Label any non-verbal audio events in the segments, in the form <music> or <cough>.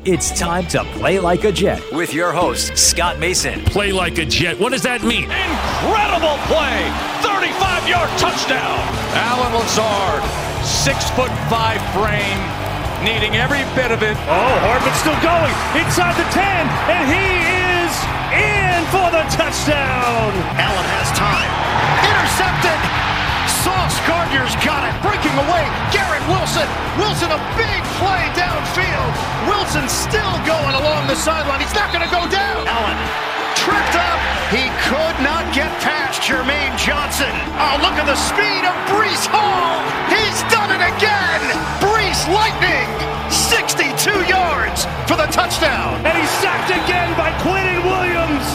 It's time to play like a Jet with your host, Scott Mason. Play like a Jet. What does that mean? Incredible play! 35 yard touchdown! Allen Lazard, six foot five frame, needing every bit of it. Oh, Hardman's still going inside the 10, and he is in for the touchdown. Allen has time. Intercepted. Sauce Gardner's got it. Breaking away. Garrett Wilson. Wilson, a big play downfield. Wilson still going along the sideline. He's not going to go down. Allen tripped up. He could not get past Jermaine Johnson. Oh, look at the speed of Breece Hall. He's done it again. Breece Lightning. 62 yards for the touchdown. And he's sacked again by Quinnen Williams.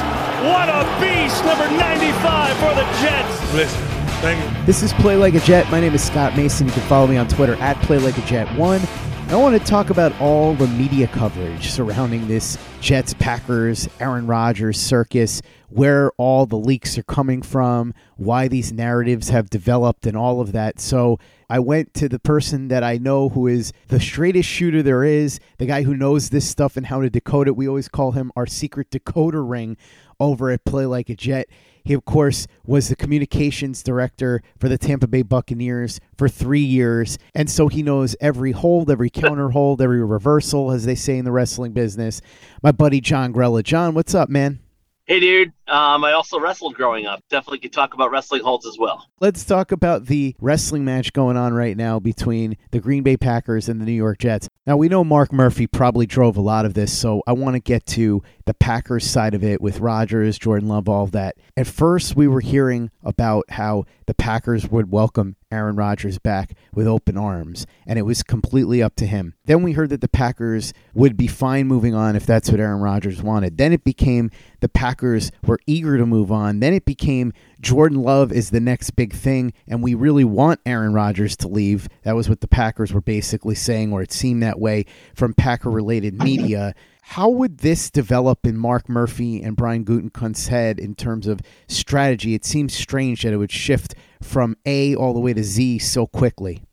What a beast. Number 95 for the Jets. Listen, thank. This is Play Like a Jet. My name is Scott Mason. You can follow me on Twitter at Play Like a Jet1. I want to talk about all the media coverage surrounding this Jets, Packers, Aaron Rodgers circus, where all the leaks are coming from, why these narratives have developed, and all of that. So I went to the person that I know who is the straightest shooter there is, the guy who knows this stuff and how to decode it. We always call him our secret decoder ring over at Play Like a Jet. He, of course, was the communications director for the Tampa Bay Buccaneers for three years. And so he knows every hold, every counter hold, every reversal, as they say in the wrestling business. My buddy Jon Grella. Jon, what's up, man? Hey, dude. Um, I also wrestled growing up. Definitely could talk about wrestling holds as well. Let's talk about the wrestling match going on right now between the Green Bay Packers and the New York Jets. Now, we know Mark Murphy probably drove a lot of this, so I want to get to the Packers side of it with Rodgers, Jordan Love, all of that. At first, we were hearing about how the Packers would welcome Aaron Rodgers back with open arms, and it was completely up to him. Then we heard that the Packers would be fine moving on if that's what Aaron Rodgers wanted. Then it became the Packers were eager to move on. Then it became Jordan Love is the next big thing, and we really want Aaron Rodgers to leave. That was what the Packers were basically saying, or it seemed that way from Packer related <coughs> media. How would this develop in Mark Murphy and Brian Gutekunst's head in terms of strategy? It seems strange that it would shift from A all the way to Z so quickly.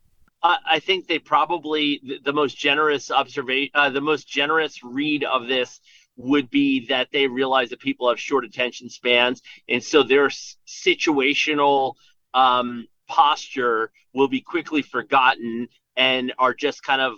I, I think they probably the, the most generous observation, uh, the most generous read of this would be that they realize that people have short attention spans, and so their situational um, posture will be quickly forgotten and are just kind of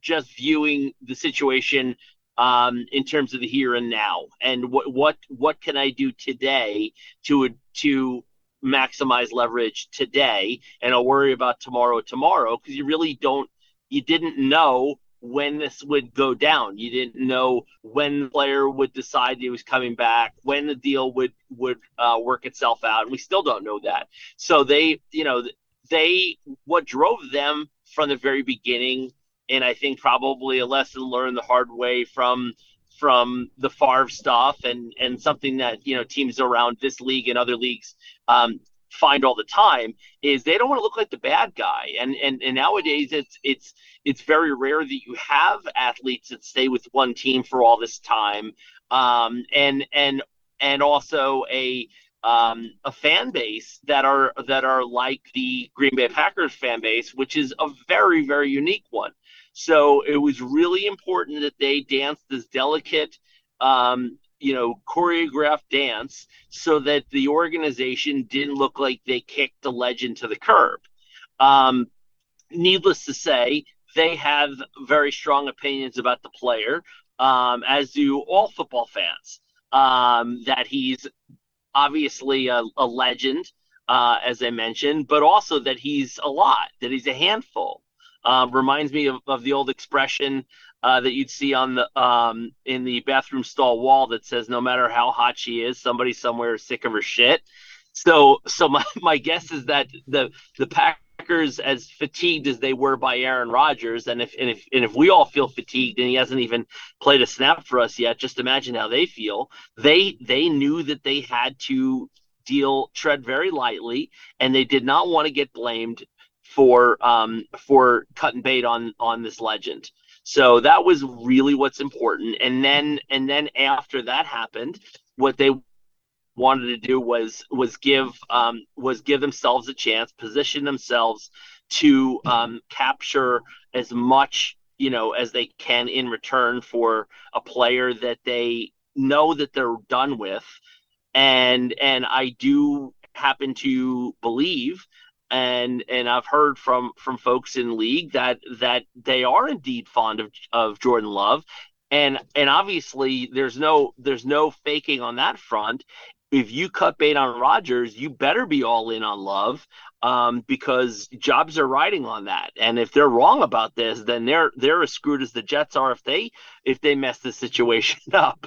just viewing the situation um, in terms of the here and now. And what what what can I do today to to maximize leverage today? And I'll worry about tomorrow tomorrow because you really don't you didn't know when this would go down. You didn't know when the player would decide he was coming back, when the deal would would uh, work itself out, and we still don't know that. So they, you know, they what drove them from the very beginning, and I think probably a lesson learned the hard way from from the Favre stuff, and and something that you know teams around this league and other leagues um, find all the time is they don't want to look like the bad guy and and and nowadays it's it's it's very rare that you have athletes that stay with one team for all this time um and and and also a um, a fan base that are that are like the Green Bay Packers fan base, which is a very very unique one. So it was really important that they danced this delicate, um, you know, choreographed dance so that the organization didn't look like they kicked the legend to the curb. Um, needless to say, they have very strong opinions about the player, um, as do all football fans. Um, that he's obviously a, a legend, uh, as I mentioned, but also that he's a lot, that he's a handful. Um, reminds me of, of the old expression uh, that you'd see on the um, in the bathroom stall wall that says, "No matter how hot she is, somebody somewhere is sick of her shit." So, so my, <laughs> my guess is that the the Packers, as fatigued as they were by Aaron Rodgers, and if and if and if we all feel fatigued and he hasn't even played a snap for us yet, just imagine how they feel. They they knew that they had to deal tread very lightly, and they did not want to get blamed for um, for cutting bait on on this legend. So that was really what's important. And then and then after that happened, what they wanted to do was was give um, was give themselves a chance, position themselves to um, capture as much you know as they can in return for a player that they know that they're done with, and and I do happen to believe and and I've heard from from folks in league that that they are indeed fond of of Jordan Love and and obviously there's no there's no faking on that front if you cut bait on Rodgers, you better be all in on Love um, because jobs are riding on that. And if they're wrong about this, then they're they're as screwed as the Jets are if they if they mess the situation <laughs> up.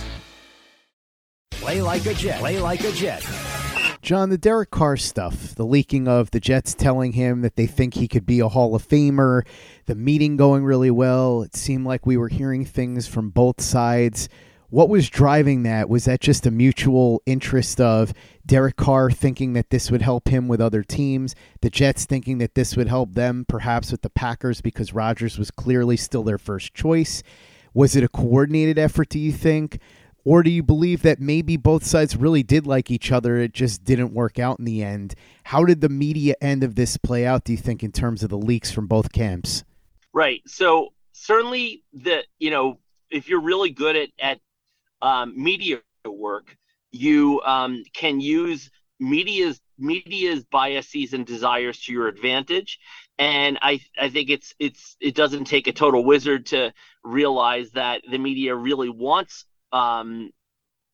Play like a Jet. Play like a Jet. Jon, the Derek Carr stuff, the leaking of the Jets telling him that they think he could be a Hall of Famer, the meeting going really well. It seemed like we were hearing things from both sides. What was driving that? Was that just a mutual interest of Derek Carr thinking that this would help him with other teams, the Jets thinking that this would help them perhaps with the Packers because Rodgers was clearly still their first choice? Was it a coordinated effort, do you think? Or do you believe that maybe both sides really did like each other? It just didn't work out in the end. How did the media end of this play out, do you think, in terms of the leaks from both camps? Right. So certainly the you know, if you're really good at at um, media work, you um, can use media's media's biases and desires to your advantage. And I I think it's it's it doesn't take a total wizard to realize that the media really wants um,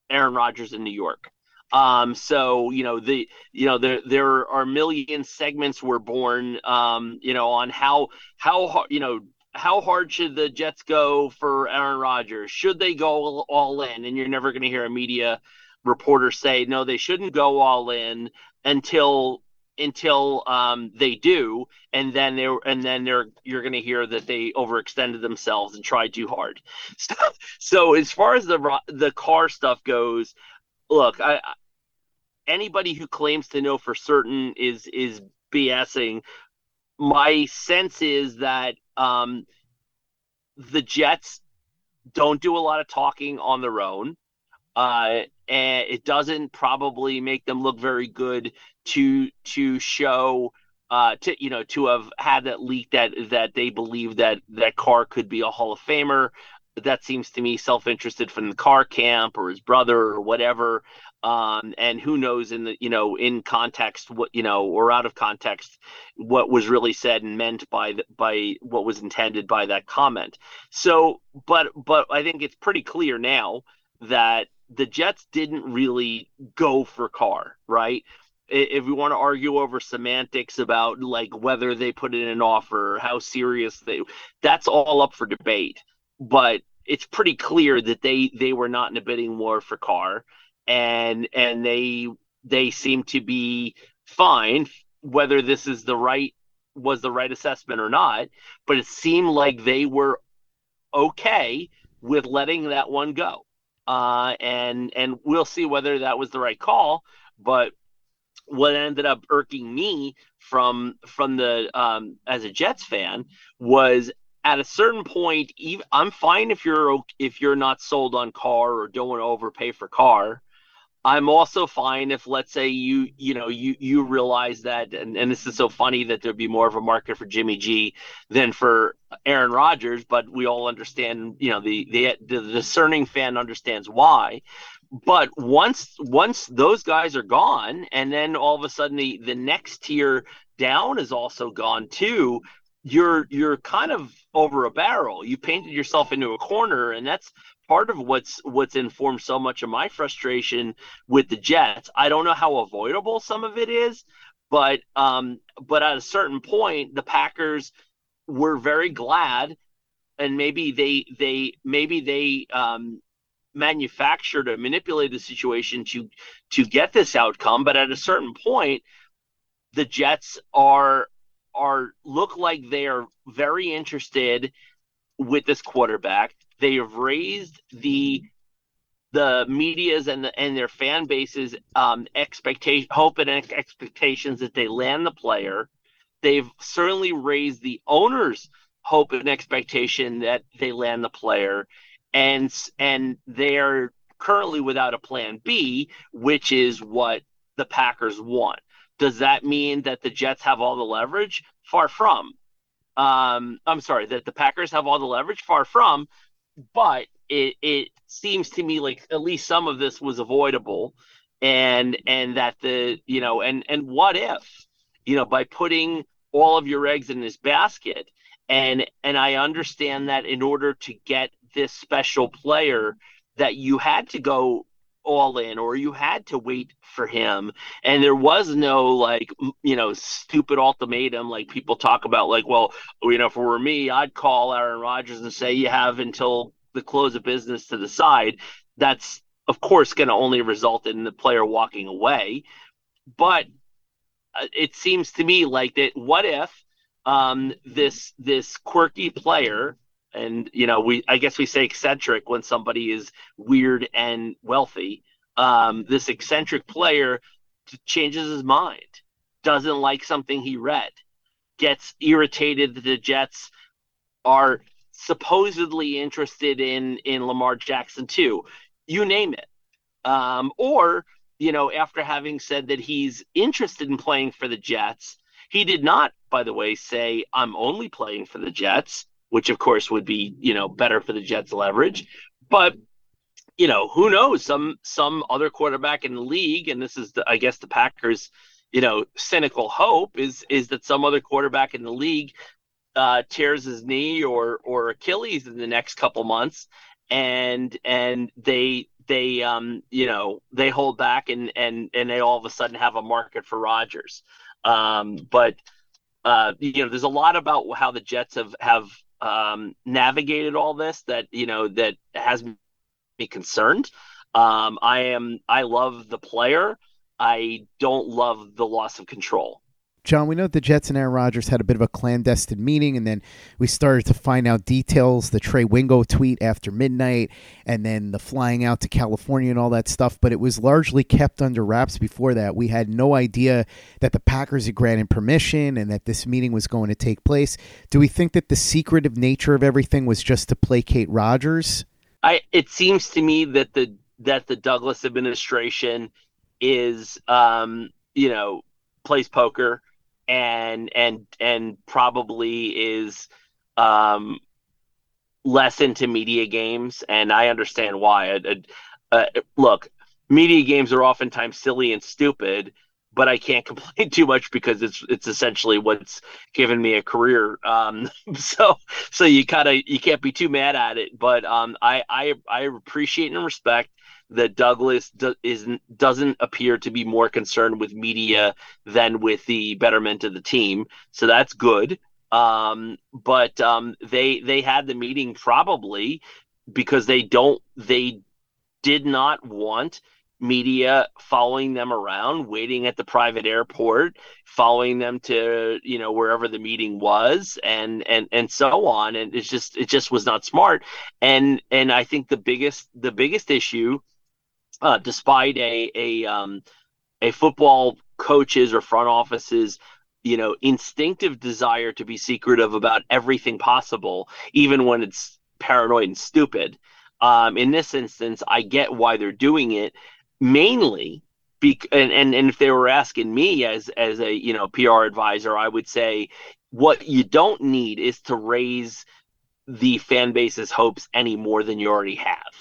Aaron Rodgers in New York. Um, so you know the you know there there are million segments were born um, you know on how how hard you know how hard should the Jets go for Aaron Rodgers? Should they go all in? And you're never going to hear a media reporter say no, they shouldn't go all in until until um, they do, and then they and then they're you're going to hear that they overextended themselves and tried too hard. <laughs> So, so as far as the the Carr stuff goes, look, I, anybody who claims to know for certain is is BSing. My sense is that um, the Jets don't do a lot of talking on their own. Uh, and it doesn't probably make them look very good to to show uh, to you know to have had that leak that that they believe that that Carr could be a Hall of Famer. That seems to me self-interested from the Carr camp or his brother or whatever. Um, and who knows in the you know in context what you know or out of context what was really said and meant by the, by what was intended by that comment. So, but but I think it's pretty clear now that the Jets didn't really go for Carr, right? If we want to argue over semantics about like whether they put in an offer, how serious they, that's all up for debate. But it's pretty clear that they they were not in a bidding war for Carr, and and they they seem to be fine. Whether this is the right was the right assessment or not, but it seemed like they were okay with letting that one go uh, and and we'll see whether that was the right call. But what ended up irking me from from the um, as a Jets fan was at a certain point. Even, I'm fine if you're if you're not sold on Carr or don't want to overpay for Carr. I'm also fine if let's say you you know you you realize that and, and this is so funny that there'd be more of a market for Jimmy G than for Aaron Rodgers, but we all understand you know the the, the discerning fan understands why. But once once those guys are gone, and then all of a sudden the the next tier down is also gone too, you're you're kind of over a barrel. You painted yourself into a corner, and that's part of what's what's informed so much of my frustration with the Jets. I don't know how avoidable some of it is, but um, but at a certain point, the Packers were very glad, and maybe they they maybe they um, manufactured or manipulated the situation to to get this outcome. But at a certain point, the Jets are are look like they are very interested with this quarterback. They have raised the the media's and the, and their fan bases um, expectation, hope and expectations that they land the player. They've certainly raised the owner's hope and expectation that they land the player, and and they're currently without a plan B, which is what the Packers want. Does that mean that the Jets have all the leverage? Far from. Um, I'm sorry, that the Packers have all the leverage? Far from. But it, it seems to me like at least some of this was avoidable and and that the you know and and what if you know by putting all of your eggs in this basket and and I understand that in order to get this special player that you had to go all in or you had to wait for him. And there was no like you know stupid ultimatum like people talk about like well you know if it were me I'd call Aaron Rodgers and say you have until the close of business to decide. That's of course going to only result in the player walking away. But uh, it seems to me like that what if um, this this quirky player and you know we i guess we say eccentric when somebody is weird and wealthy. Um, this eccentric player changes his mind doesn't like something he read gets irritated that the jets are supposedly interested in in lamar jackson too you name it. Um, or you know after having said that he's interested in playing for the jets he did not by the way say i'm only playing for the jets which of course would be you know better for the Jets leverage. But you know who knows some some other quarterback in the league, and this is the, I guess the Packers you know cynical hope is is that some other quarterback in the league uh, tears his knee or or Achilles in the next couple months, and and they they um you know they hold back and and and they all of a sudden have a market for Rodgers. Um, but uh, you know, there's a lot about how the Jets have have um, navigated all this that you know that has me concerned. Um, I am I love the player. I don't love the loss of control. Jon, we know the Jets and Aaron Rodgers had a bit of a clandestine meeting, and then we started to find out details the Trey Wingo tweet after midnight, and then the flying out to California and all that stuff. But it was largely kept under wraps before that. We had no idea that the Packers had granted permission and that this meeting was going to take place. Do we think that the secretive nature of everything was just to placate Rodgers? I, it seems to me that the that the Douglas administration is, um, you know, plays poker and and and probably is um, less into media games, and I understand why. Uh, uh, look, media games are oftentimes silly and stupid, but I can't <laughs> complain too much because it's it's essentially what's given me a career. Um, <laughs> so so you kind of you can't be too mad at it. But um, I I I appreciate and respect that Douglas do, is doesn't appear to be more concerned with media than with the betterment of the team. So that's good. Um, but um, they they had the meeting probably because they don't they did not want media following them around waiting at the private airport following them to you know wherever the meeting was and and and so on and it's just it just was not smart and and i think the biggest the biggest issue uh, despite a a um, a football coaches or front offices you know instinctive desire to be secretive about everything possible even when it's paranoid and stupid. Um, in this instance i get why they're doing it mainly be- and, and and if they were asking me as as a you know pr advisor i would say what you don't need is to raise the fan base's hopes any more than you already have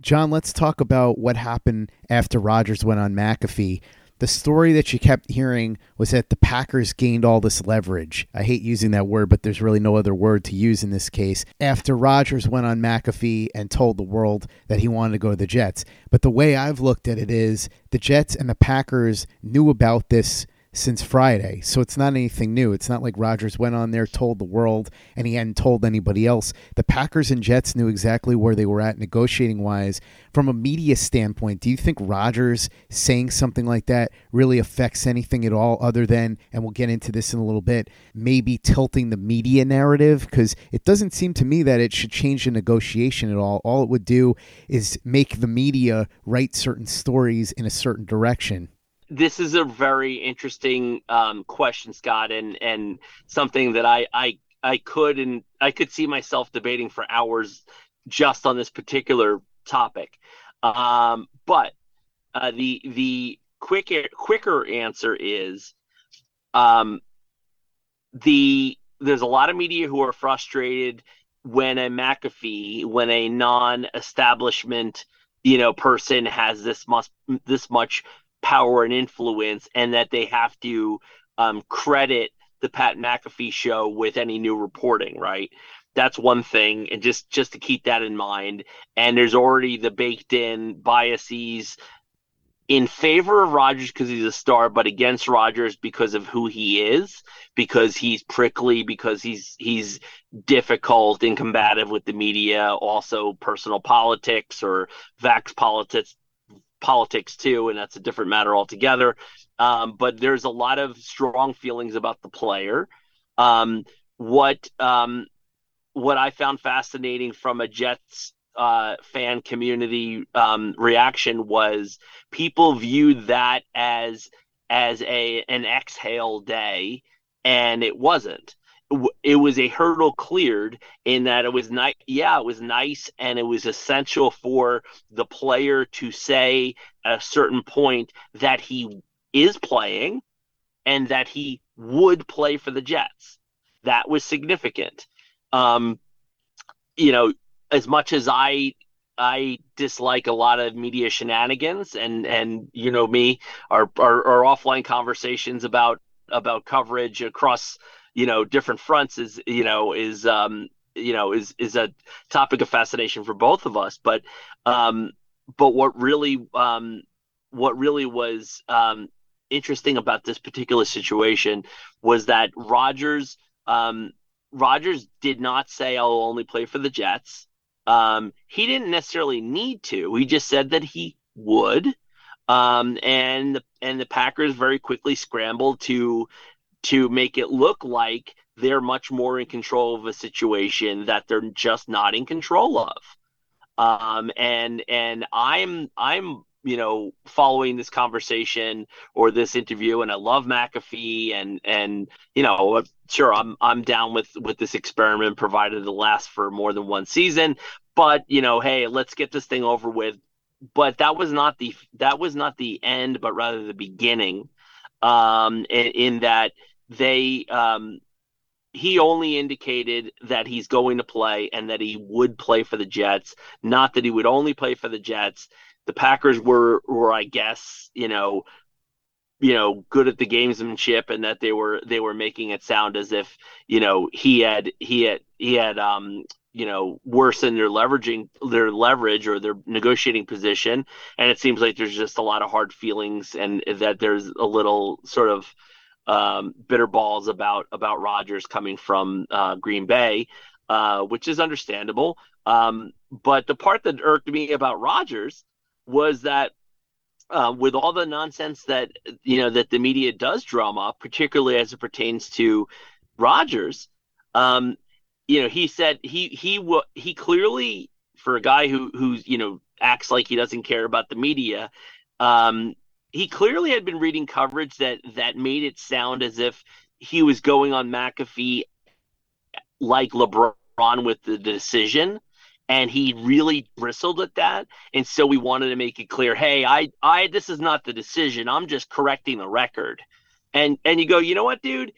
Jon, let's talk about what happened after Rodgers went on McAfee. The story that you kept hearing was that the Packers gained all this leverage. I hate using that word, but there's really no other word to use in this case. After Rodgers went on McAfee and told the world that he wanted to go to the Jets. But the way I've looked at it is the Jets and the Packers knew about this since Friday. So it's not anything new. It's not like Rodgers went on there, told the world, and he hadn't told anybody else. The Packers and Jets knew exactly where they were at negotiating wise. From a media standpoint, do you think Rodgers saying something like that really affects anything at all other than, and we'll get into this in a little bit, maybe tilting the media narrative? Because it doesn't seem to me that it should change the negotiation at all. All it would do is make the media write certain stories in a certain direction this is a very interesting um, question, Scott, and and something that I I I could and I could see myself debating for hours just on this particular topic. Um, but uh, the the quicker quicker answer is um, the there's a lot of media who are frustrated when a McAfee, when a non-establishment, you know, person has this much this much power and influence, and that they have to um, credit the Pat McAfee show with any new reporting, right? That's one thing, and just just to keep that in mind. And there's already the baked in biases in favor of Rodgers because he's a star, but against Rodgers because of who he is, because he's prickly, because he's he's difficult and combative with the media, also personal politics or vax politics politics too, and that's a different matter altogether. Um, but there's a lot of strong feelings about the player. Um, what um, what I found fascinating from a Jets uh, fan community um, reaction was people viewed that as as a an exhale day, and it wasn't it was a hurdle cleared in that it was nice. Yeah, it was nice and it was essential for the player to say at a certain point that he is playing and that he would play for the Jets. That was significant. Um, you know, as much as I I dislike a lot of media shenanigans and and you know me our our, our offline conversations about about coverage across you know different fronts is you know is um you know is is a topic of fascination for both of us but um but what really um, what really was um, interesting about this particular situation was that Rodgers um, Rodgers did not say I'll only play for the Jets. Um, he didn't necessarily need to. He just said that he would. Um, and the, and the Packers very quickly scrambled to to make it look like they're much more in control of a situation that they're just not in control of. Um, and and I'm I'm you know following this conversation or this interview, and I love McAfee, and and you know sure I'm I'm down with with this experiment provided it lasts for more than one season. But you know, hey, let's get this thing over with. But that was not the that was not the end, but rather the beginning. Um, in, in that they um he only indicated that he's going to play and that he would play for the Jets, not that he would only play for the Jets. The Packers were were I guess, you know, you know, good at the gamesmanship and that they were they were making it sound as if, you know, he had he had he had um you know worsened their leveraging their leverage or their negotiating position and it seems like there's just a lot of hard feelings and that there's a little sort of um, bitter balls about about Rodgers coming from uh, Green Bay, uh, which is understandable. Um, but the part that irked me about Rodgers was that uh, with all the nonsense that you know that the media does drum up, particularly as it pertains to Rodgers, um, you know, he said he he w- he clearly for a guy who who's you know acts like he doesn't care about the media, um, he clearly had been reading coverage that that made it sound as if he was going on McAfee like LeBron with the decision and he really bristled at that. And so we wanted to make it clear hey I I this is not the decision. I'm just correcting the record. And and you go you know what dude?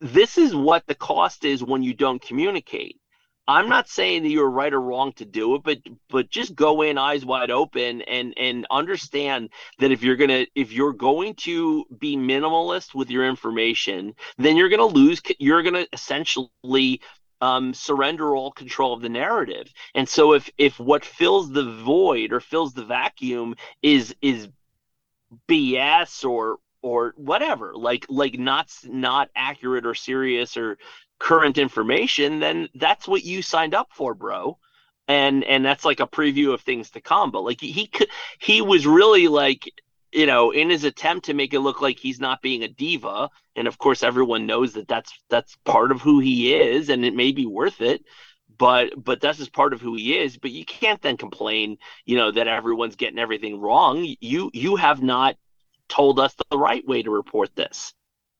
This is what the cost is when you don't communicate I'm not saying that you're right or wrong to do it, but but just go in eyes wide open and and understand that if you're gonna if you're going to be minimalist with your information, then you're gonna lose. You're gonna essentially um, surrender all control of the narrative. And so if if what fills the void or fills the vacuum is is BS or or whatever, like like not not accurate or serious or current information, then that's what you signed up for, bro. And and that's like a preview of things to come. But like he could, he was really like you know in his attempt to make it look like he's not being a diva. And of course everyone knows that that's that's part of who he is and it may be worth it. But but that's just part of who he is. But you can't then complain you know that everyone's getting everything wrong. You you have not told us the right way to report this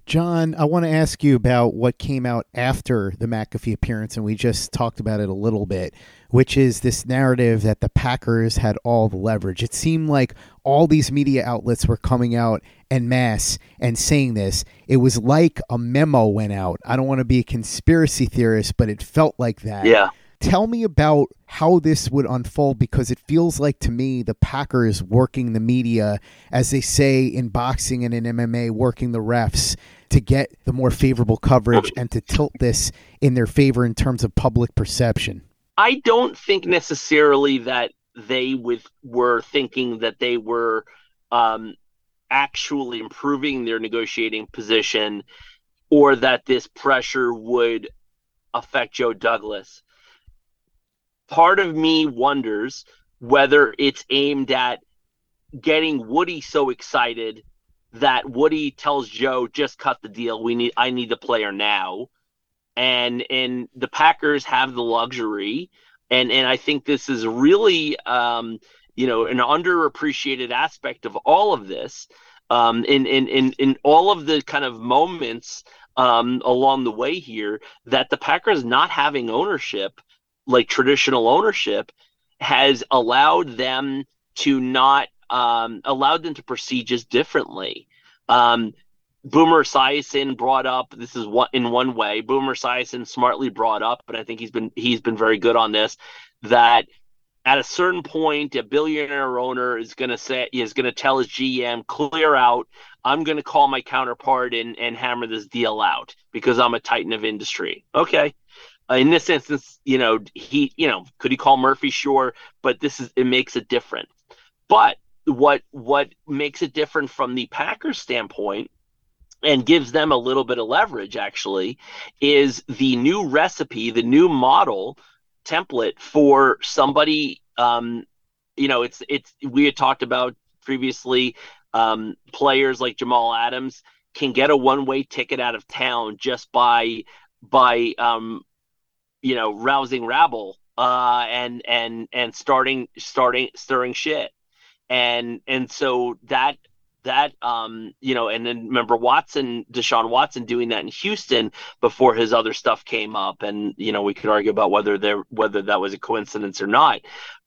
Jon, I want to ask you about what came out after the McAfee appearance, and we just talked about it a little bit, which is this narrative that the Packers had all the leverage. It seemed like all these media outlets were coming out en masse and saying this. It was like a memo went out. I don't want to be a conspiracy theorist, but it felt like that. Yeah. Tell me about how this would unfold because it feels like to me the Packers working the media, as they say in boxing and in MMA, working the refs to get the more favorable coverage and to tilt this in their favor in terms of public perception. I don't think necessarily that they with were thinking that they were um, actually improving their negotiating position or that this pressure would affect Joe Douglas part of me wonders whether it's aimed at getting Woody so excited that Woody tells Joe, just cut the deal. We need I need the player now. And and the Packers have the luxury. And and I think this is really um, you know, an underappreciated aspect of all of this. Um, in, in in in all of the kind of moments um, along the way here that the Packers not having ownership like traditional ownership has allowed them to not um, allowed them to proceed just differently. Um, Boomer Esiason brought up this is what in one way. Boomer Esiason smartly brought up, but I think he's been he's been very good on this. That at a certain point, a billionaire owner is going to say is going to tell his GM clear out. I'm going to call my counterpart and and hammer this deal out because I'm a titan of industry. Okay, uh, in this instance, you know, he, you know, could he call Murphy? Sure, but this is it makes a difference. but what what makes it different from the Packers standpoint and gives them a little bit of leverage actually is the new recipe, the new model template for somebody um you know it's it's we had talked about previously um players like Jamal Adams can get a one-way ticket out of town just by by um you know rousing rabble uh and and and starting starting stirring shit. And and so that that um you know and then remember Watson Deshaun Watson doing that in Houston before his other stuff came up. And you know we could argue about whether there whether that was a coincidence or not.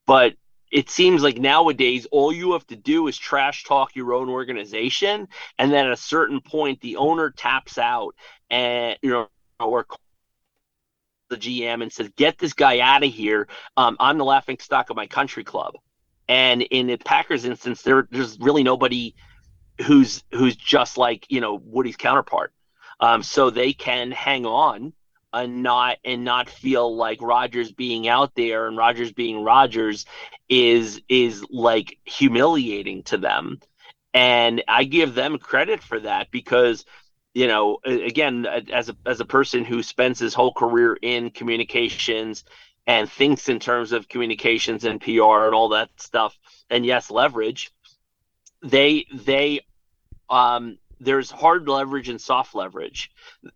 But it seems like nowadays all you have to do is trash talk your own organization. And then at a certain point the owner taps out and you know or the GM and says get this guy out of here um, I'm the laughing stock of my country club and in the Packers instance there, there's really nobody who's who's just like you know Woody's counterpart. Um, so they can hang on and not and not feel like Rodgers being out there and Rodgers being Rodgers is is like humiliating to them. And I give them credit for that because you know again as a as a person who spends his whole career in communications and thinks in terms of communications and PR and all that stuff and yes leverage they they um, there's hard leverage and soft leverage.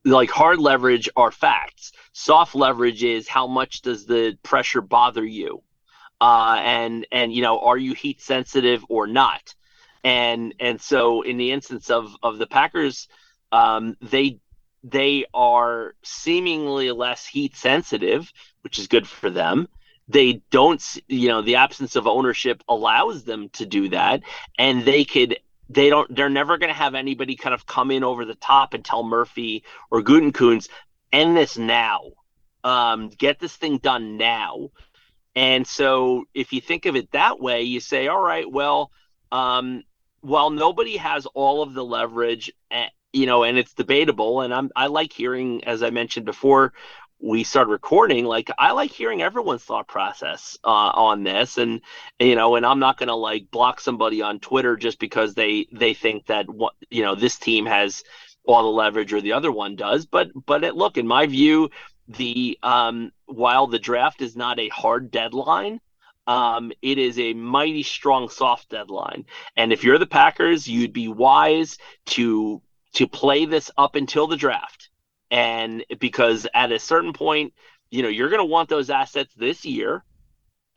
Like hard leverage are facts. Soft leverage is how much does the pressure bother you, uh, and and you know are you heat sensitive or not, and and so in the instance of of the Packers, um, they they are seemingly less heat sensitive, which is good for them. They don't you know the absence of ownership allows them to do that and they could they don't they're never going to have anybody kind of come in over the top and tell Murphy or Gutekunst end this now. Um, get this thing done now. And so if you think of it that way you say all right well um, while nobody has all of the leverage eh, you know and it's debatable and I'm I like hearing as I mentioned before we started recording, like I like hearing everyone's thought process uh, on this, and you know, and I'm not gonna like block somebody on Twitter just because they they think that what you know this team has all the leverage or the other one does. But but it, look, in my view, the um, while the draft is not a hard deadline, um, it is a mighty strong soft deadline, and if you're the Packers, you'd be wise to to play this up until the draft and because at a certain point, you know, you're going to want those assets this year.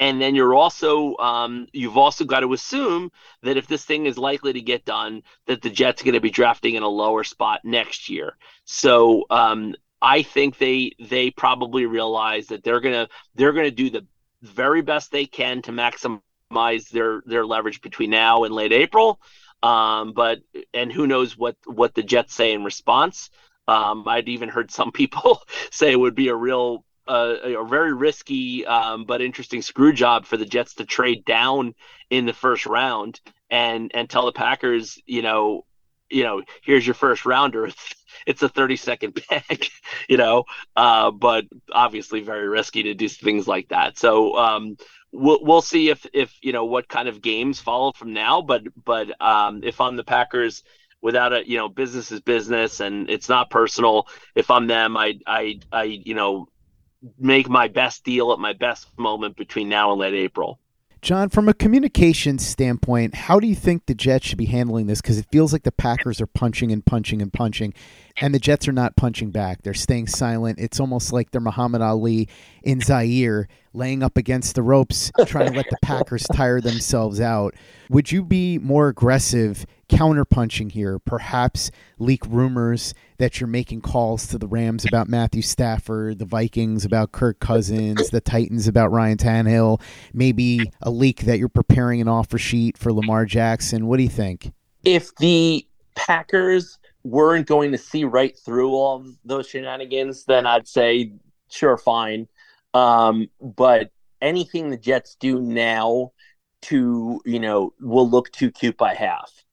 And then you're also, um, you've also got to assume that if this thing is likely to get done, that the Jets are going to be drafting in a lower spot next year. So um, I think they they probably realize that they're gonna they're gonna do the very best they can to maximize their their leverage between now and late April. Um, but and who knows what what the Jets say in response. Um, I'd even heard some <laughs> people say it would be a real, uh, a very risky um, but interesting screw job for the Jets to trade down in the first round and and tell the Packers, you know, you know, here's your first rounder. <laughs> It's, a 30 second <laughs> pick, you know, uh, but obviously very risky to do things like that. So um, we'll we'll see if if you know what kind of games follow from now. But but um, if I'm the Packers without a you know business is business and it's not personal if i'm them i i i you know make my best deal at my best moment between now and late april Jon, from a communication standpoint, how do you think the Jets should be handling this? Because it feels like the Packers are punching and punching and punching, and the Jets are not punching back. They're staying silent. It's almost like they're Muhammad Ali in Zaire, laying up against the ropes, trying to let the Packers tire themselves out. Would you be more aggressive counterpunching here? Perhaps leak rumors that you're making calls to the Rams about Matthew Stafford, the Vikings about Kirk Cousins, the Titans about Ryan Tannehill, maybe a leak that you're preparing an offer sheet for Lamar Jackson. What do you think? If the Packers weren't going to see right through all those shenanigans, then I'd say sure, fine. Um, but anything the Jets do now to, you know, will look too cute by half.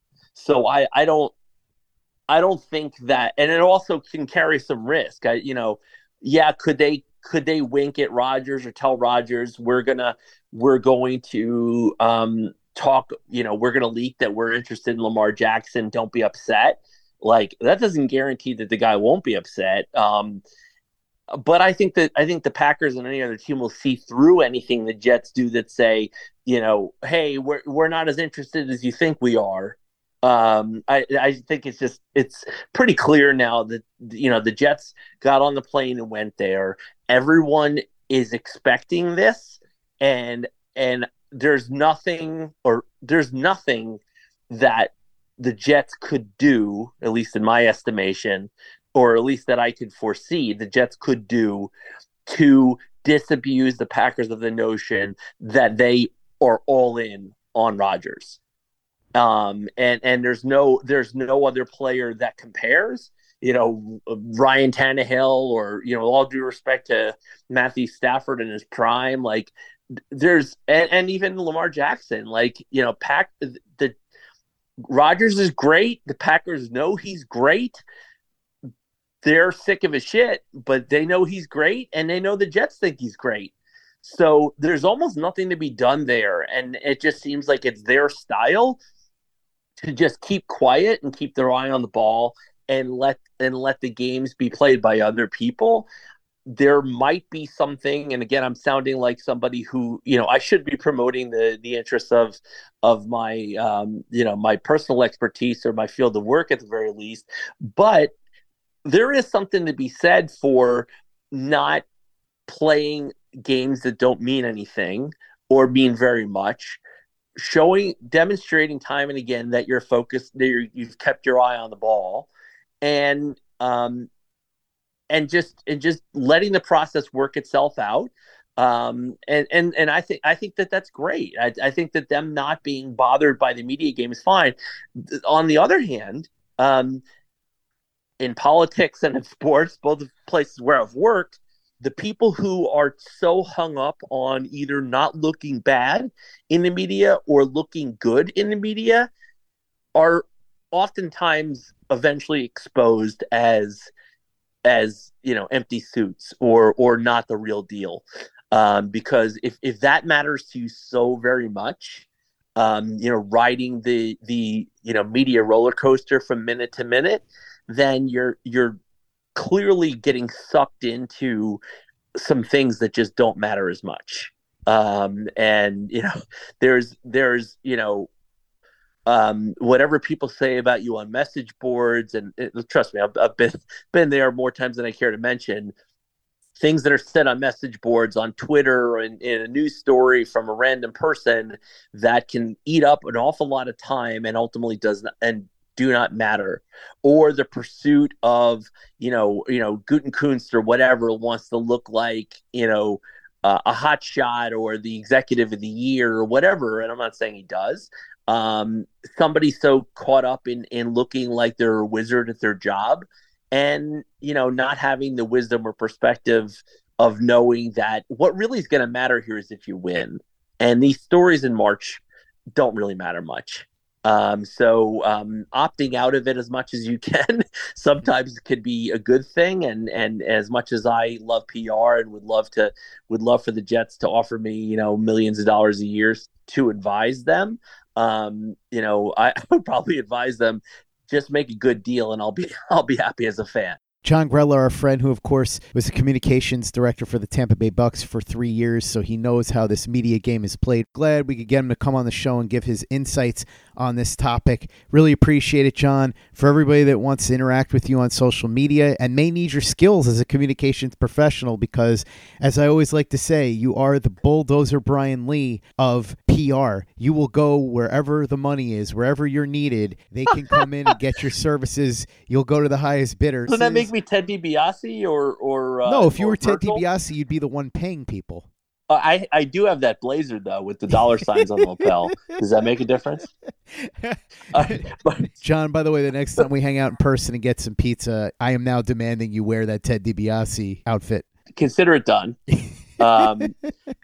So I, I don't I don't think that and it also can carry some risk. I, you know, yeah, could they could they wink at Rodgers or tell Rodgers we're gonna we're going to um talk, you know, we're to leak that we're interested in Lamar Jackson. Don't be upset. Like that doesn't guarantee that the guy won't be upset. Um, but I think that I think the Packers and any other team will see through anything the Jets do that say, you know, hey, we're we're not as interested as you think we are. Um, I I think it's just it's pretty clear now that you know the Jets got on the plane and went there. Everyone is expecting this, and and there's nothing or there's nothing that the Jets could do, at least in my estimation, or at least that I could foresee, the Jets could do to disabuse the Packers of the notion that they are all in on Rodgers. Um, and and there's no there's no other player that compares. You know, Ryan Tannehill, or you know, all due respect to Matthew Stafford in his prime, like there's and, and even Lamar Jackson, like you know, Pack the Rodgers is great. The Packers know he's great. They're sick of his shit, but they know he's great, and they know the Jets think he's great. So there's almost nothing to be done there, and it just seems like it's their style to just keep quiet and keep their eye on the ball and let and let the games be played by other people there might be something and again i'm sounding like somebody who you know i should be promoting the the interests of of my um you know my personal expertise or my field of work at the very least but there is something to be said for not playing games that don't mean anything or mean very much showing demonstrating time and again that you're focused that you're, you've kept your eye on the ball and um and just and just letting the process work itself out um, and and and I think I think that that's great. I, I, think that them not being bothered by the media game is fine. On the other hand, um, in politics and in <laughs> sports, both places where I've worked, the people who are so hung up on either not looking bad in the media or looking good in the media are oftentimes eventually exposed as as you know empty suits or or not the real deal. Um, because if if that matters to you so very much um, you know riding the the you know media roller coaster from minute to minute then you're you're clearly getting sucked into some things that just don't matter as much um, and <laughs> you know there's there's you know um, whatever people say about you on message boards, and it, trust me, I've, I've, been <laughs> been there more times than I care to mention. Things that are said on message boards, on Twitter, or in, in a news story from a random person that can eat up an awful lot of time and ultimately does not and do not matter, or the pursuit of you know you know Gutekunst or whatever wants to look like you know uh, a hot shot or the executive of the year or whatever. And I'm not saying he does, um, somebody so caught up in in looking like they're a wizard at their job and you know not having the wisdom or perspective of knowing that what really is going to matter here is if you win and these stories in march don't really matter much um, so um, opting out of it as much as you can <laughs> sometimes could be a good thing. And and as much as I love PR and would love to would love for the Jets to offer me you know millions of dollars a year to advise them, um, you know, I, <laughs> I would probably advise them just make a good deal, and I'll be <laughs> I'll be happy as a fan. Jon Grella, our friend, who of course was the communications director for the Tampa Bay Bucks for three years, so he knows how this media game is played. Glad we could get him to come on the show and give his insights on this topic. Really appreciate it, Jon. For everybody that wants to interact with you on social media and may need your skills as a communications professional, because as I always like to say, you are the bulldozer Brian Lee of PR. You will go wherever the money is, wherever you're needed. They can come in and get your <laughs> services. You'll go to the highest bidder. That make me Ted DiBiase or or uh, no? If you were Ted DiBiase, you'd be the one paying people. Uh, I I do have that blazer though with the dollar signs on the lapel. Does that make a difference? <laughs> Uh, but, Jon, by the way, the next time we hang out in person and get some pizza, I am now demanding you wear that Ted DiBiase outfit. Consider it done. <laughs> Um,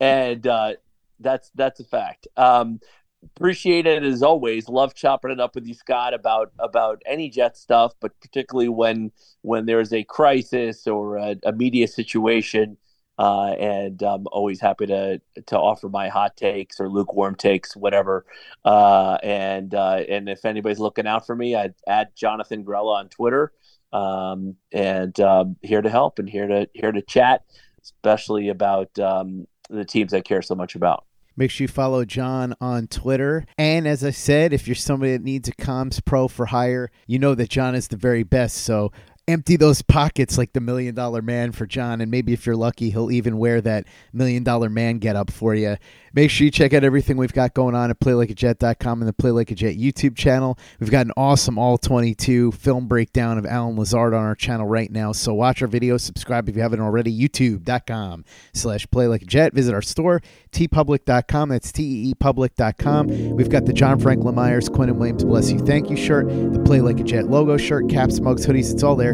and uh, that's that's a fact. Um, appreciate it as always. Love chopping it up with you, Scott, about about any jet stuff, but particularly when when there's a crisis or a, a media situation. uh, and I'm always happy to to offer my hot takes or lukewarm takes, whatever. Uh, and uh, and if anybody's looking out for me, I'd add Jonathan Grella on Twitter, um, and um, here to help and here to here to chat, especially about um, the teams I care so much about. Make sure you follow Jon on Twitter. And as I said, if you're somebody that needs a comms pro for hire, you know that Jon is the very best. So empty those pockets like the million dollar man for Jon. And maybe if you're lucky, he'll even wear that million dollar man get up for you. Make sure you check out everything we've got going on at playlikeajet.com and the Play Like a Jet YouTube channel. We've got an awesome All 22 film breakdown of Allen Lazard on our channel right now. So watch our videos, subscribe if you haven't already, youtube.com slash Play Like a Jet. Visit our store, teepublic.com. That's teepublic.com. We've got the John Franklin Myers, Quinnen Williams Bless You Thank You shirt, the Play Like a Jet logo shirt, caps, mugs, hoodies. It's all there,